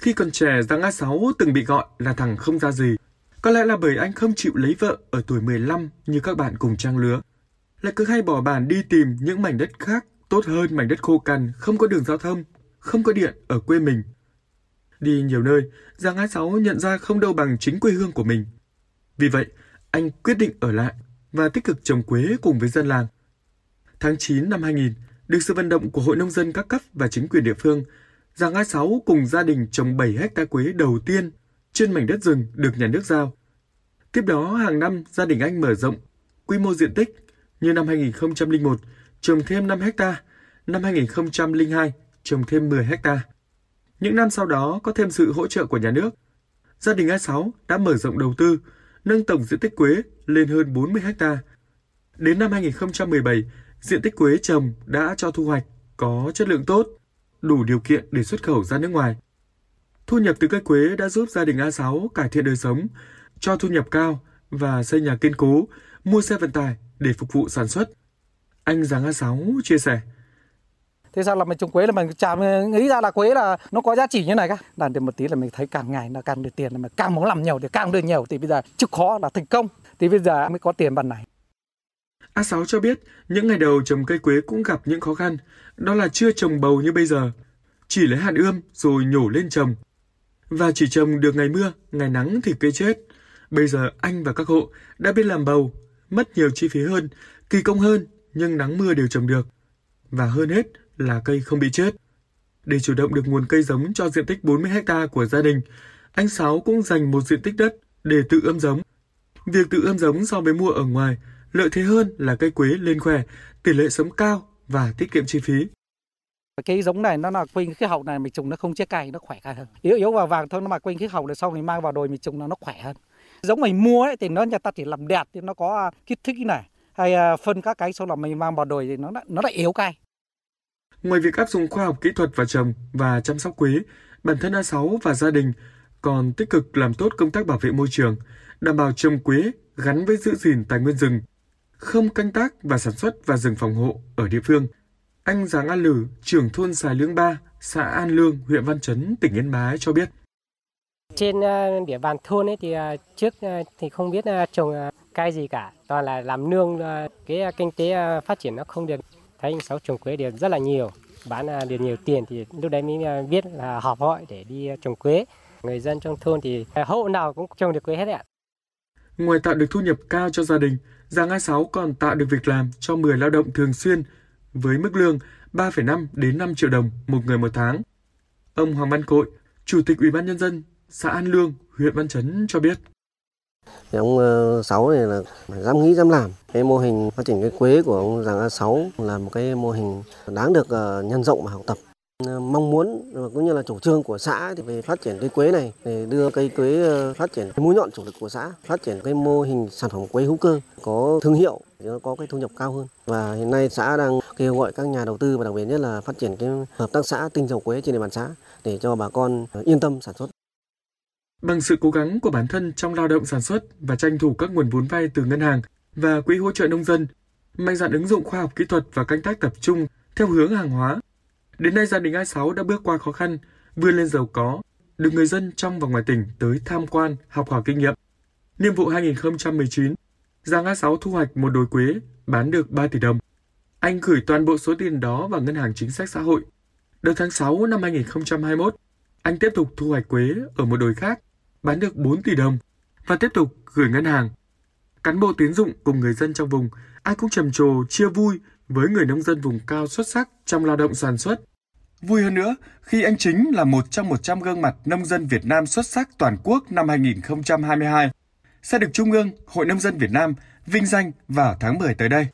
Khi còn trẻ, Giang A Sáu từng bị gọi là thằng không ra gì. Có lẽ là bởi anh không chịu lấy vợ ở tuổi 15 như các bạn cùng trang lứa. Lại cứ hay bỏ bàn đi tìm những mảnh đất khác tốt hơn mảnh đất khô cằn, không có đường giao thông, không có điện ở quê mình. Đi nhiều nơi, Giang A Sáu nhận ra không đâu bằng chính quê hương của mình. Vì vậy, anh quyết định ở lại và tích cực trồng quế cùng với dân làng. Tháng 9 năm 2000, được sự vận động của Hội Nông dân các cấp và chính quyền địa phương, Giàng A Sáu cùng gia đình trồng 7 hecta quế đầu tiên trên mảnh đất rừng được nhà nước giao. Tiếp đó, hàng năm gia đình anh mở rộng quy mô diện tích như năm 2001 trồng thêm 5 hecta, năm 2002 trồng thêm 10 hecta. Những năm sau đó có thêm sự hỗ trợ của nhà nước. Gia đình A6 đã mở rộng đầu tư, nâng tổng diện tích quế lên hơn 40 hecta. Đến năm 2017, diện tích quế trồng đã cho thu hoạch có chất lượng tốt, đủ điều kiện để xuất khẩu ra nước ngoài. Thu nhập từ cây quế đã giúp gia đình A6 cải thiện đời sống, cho thu nhập cao và xây nhà kiên cố, mua xe vận tải để phục vụ sản xuất. Anh Giàng A6 chia sẻ. Thế sao là mình trồng quế là mình chả nghĩ ra là quế là nó có giá trị như này cả. Làm được một tí là mình thấy càng ngày là càng được tiền mà càng muốn làm nhiều thì càng được nhiều thì bây giờ chịu khó là thành công thì bây giờ mới có tiền bằng này. A6 cho biết những ngày đầu trồng cây quế cũng gặp những khó khăn, đó là chưa trồng bầu như bây giờ. Chỉ lấy hạt ươm rồi nhổ lên trồng. Và chỉ trồng được ngày mưa, ngày nắng thì cây chết. Bây giờ anh và các hộ đã biết làm bầu, mất nhiều chi phí hơn, kỳ công hơn nhưng nắng mưa đều trồng được. Và hơn hết là cây không bị chết. Để chủ động được nguồn cây giống cho diện tích 40 ha của gia đình, anh Sáu cũng dành một diện tích đất để tự ươm giống. Việc tự ươm giống so với mua ở ngoài, lợi thế hơn là cây quế lên khỏe, tỷ lệ sống cao và tiết kiệm chi phí. Cái giống này nó là quanh khí hậu này mình trồng nó không chết cay, nó khỏe hơn. Yếu yếu vào vàng thôi nó mà quanh khí hậu này sau mình mang vào đồi mình trồng nó nó khỏe hơn. Giống mình mua ấy thì nó nhà ta chỉ làm đẹp thì nó có kích thích này hay à, phân các cái sau là mình mang vào đồi thì nó nó lại yếu cay. Ngoài việc áp dụng khoa học kỹ thuật vào trồng và chăm sóc quế, bản thân A6 và gia đình còn tích cực làm tốt công tác bảo vệ môi trường, đảm bảo trồng quế gắn với giữ gìn tài nguyên rừng, không canh tác và sản xuất và rừng phòng hộ ở địa phương. Anh Giàng An Lử, trưởng thôn Xài Lương Ba, xã An Lương, huyện Văn Chấn, tỉnh Yên Bái cho biết. Trên uh, địa bàn thôn ấy thì uh, trước uh, thì không biết trồng cây gì cả, toàn là làm nương, cái kinh tế phát triển nó không được thấy anh sáu trồng quế được rất là nhiều bán được nhiều tiền thì lúc đấy mới biết là họp hội để đi trồng quế người dân trong thôn thì hộ nào cũng trồng được quế hết ạ ngoài tạo được thu nhập cao cho gia đình Giàng A6 còn tạo được việc làm cho 10 lao động thường xuyên với mức lương 3,5 đến 5 triệu đồng một người một tháng. Ông Hoàng Văn Cội, Chủ tịch Ủy ban nhân dân xã An Lương, huyện Văn Chấn cho biết. Thì ông ờ, Sáu này là dám nghĩ dám làm. Cái mô hình phát triển cái quế của ông Giàng A6 là một cái mô hình đáng được ờ, nhân rộng và học tập. Ờ, mong muốn ờ, cũng như là chủ trương của xã thì về phát triển cây quế này để đưa cây quế ờ, phát triển cái mũi nhọn chủ lực của xã, phát triển cái mô hình sản phẩm quế hữu cơ có thương hiệu nó có cái thu nhập cao hơn. Và hiện nay xã đang kêu gọi các nhà đầu tư và đặc biệt nhất là phát triển cái hợp tác xã tinh dầu quế trên địa bàn xã để cho bà con yên tâm sản xuất. Bằng sự cố gắng của bản thân trong lao động sản xuất và tranh thủ các nguồn vốn vay từ ngân hàng và quỹ hỗ trợ nông dân, mạnh dạn ứng dụng khoa học kỹ thuật và canh tác tập trung theo hướng hàng hóa. Đến nay gia đình A6 đã bước qua khó khăn, vươn lên giàu có, được người dân trong và ngoài tỉnh tới tham quan, học hỏi kinh nghiệm. Niên vụ 2019, Giang A6 thu hoạch một đồi quế bán được 3 tỷ đồng. Anh gửi toàn bộ số tiền đó vào ngân hàng chính sách xã hội. Đầu tháng 6 năm 2021, anh tiếp tục thu hoạch quế ở một đồi khác bán được 4 tỷ đồng và tiếp tục gửi ngân hàng. Cán bộ tín dụng cùng người dân trong vùng ai cũng trầm trồ chia vui với người nông dân vùng cao xuất sắc trong lao động sản xuất. Vui hơn nữa, khi anh chính là một trong 100 gương mặt nông dân Việt Nam xuất sắc toàn quốc năm 2022 sẽ được Trung ương, Hội Nông dân Việt Nam vinh danh vào tháng 10 tới đây.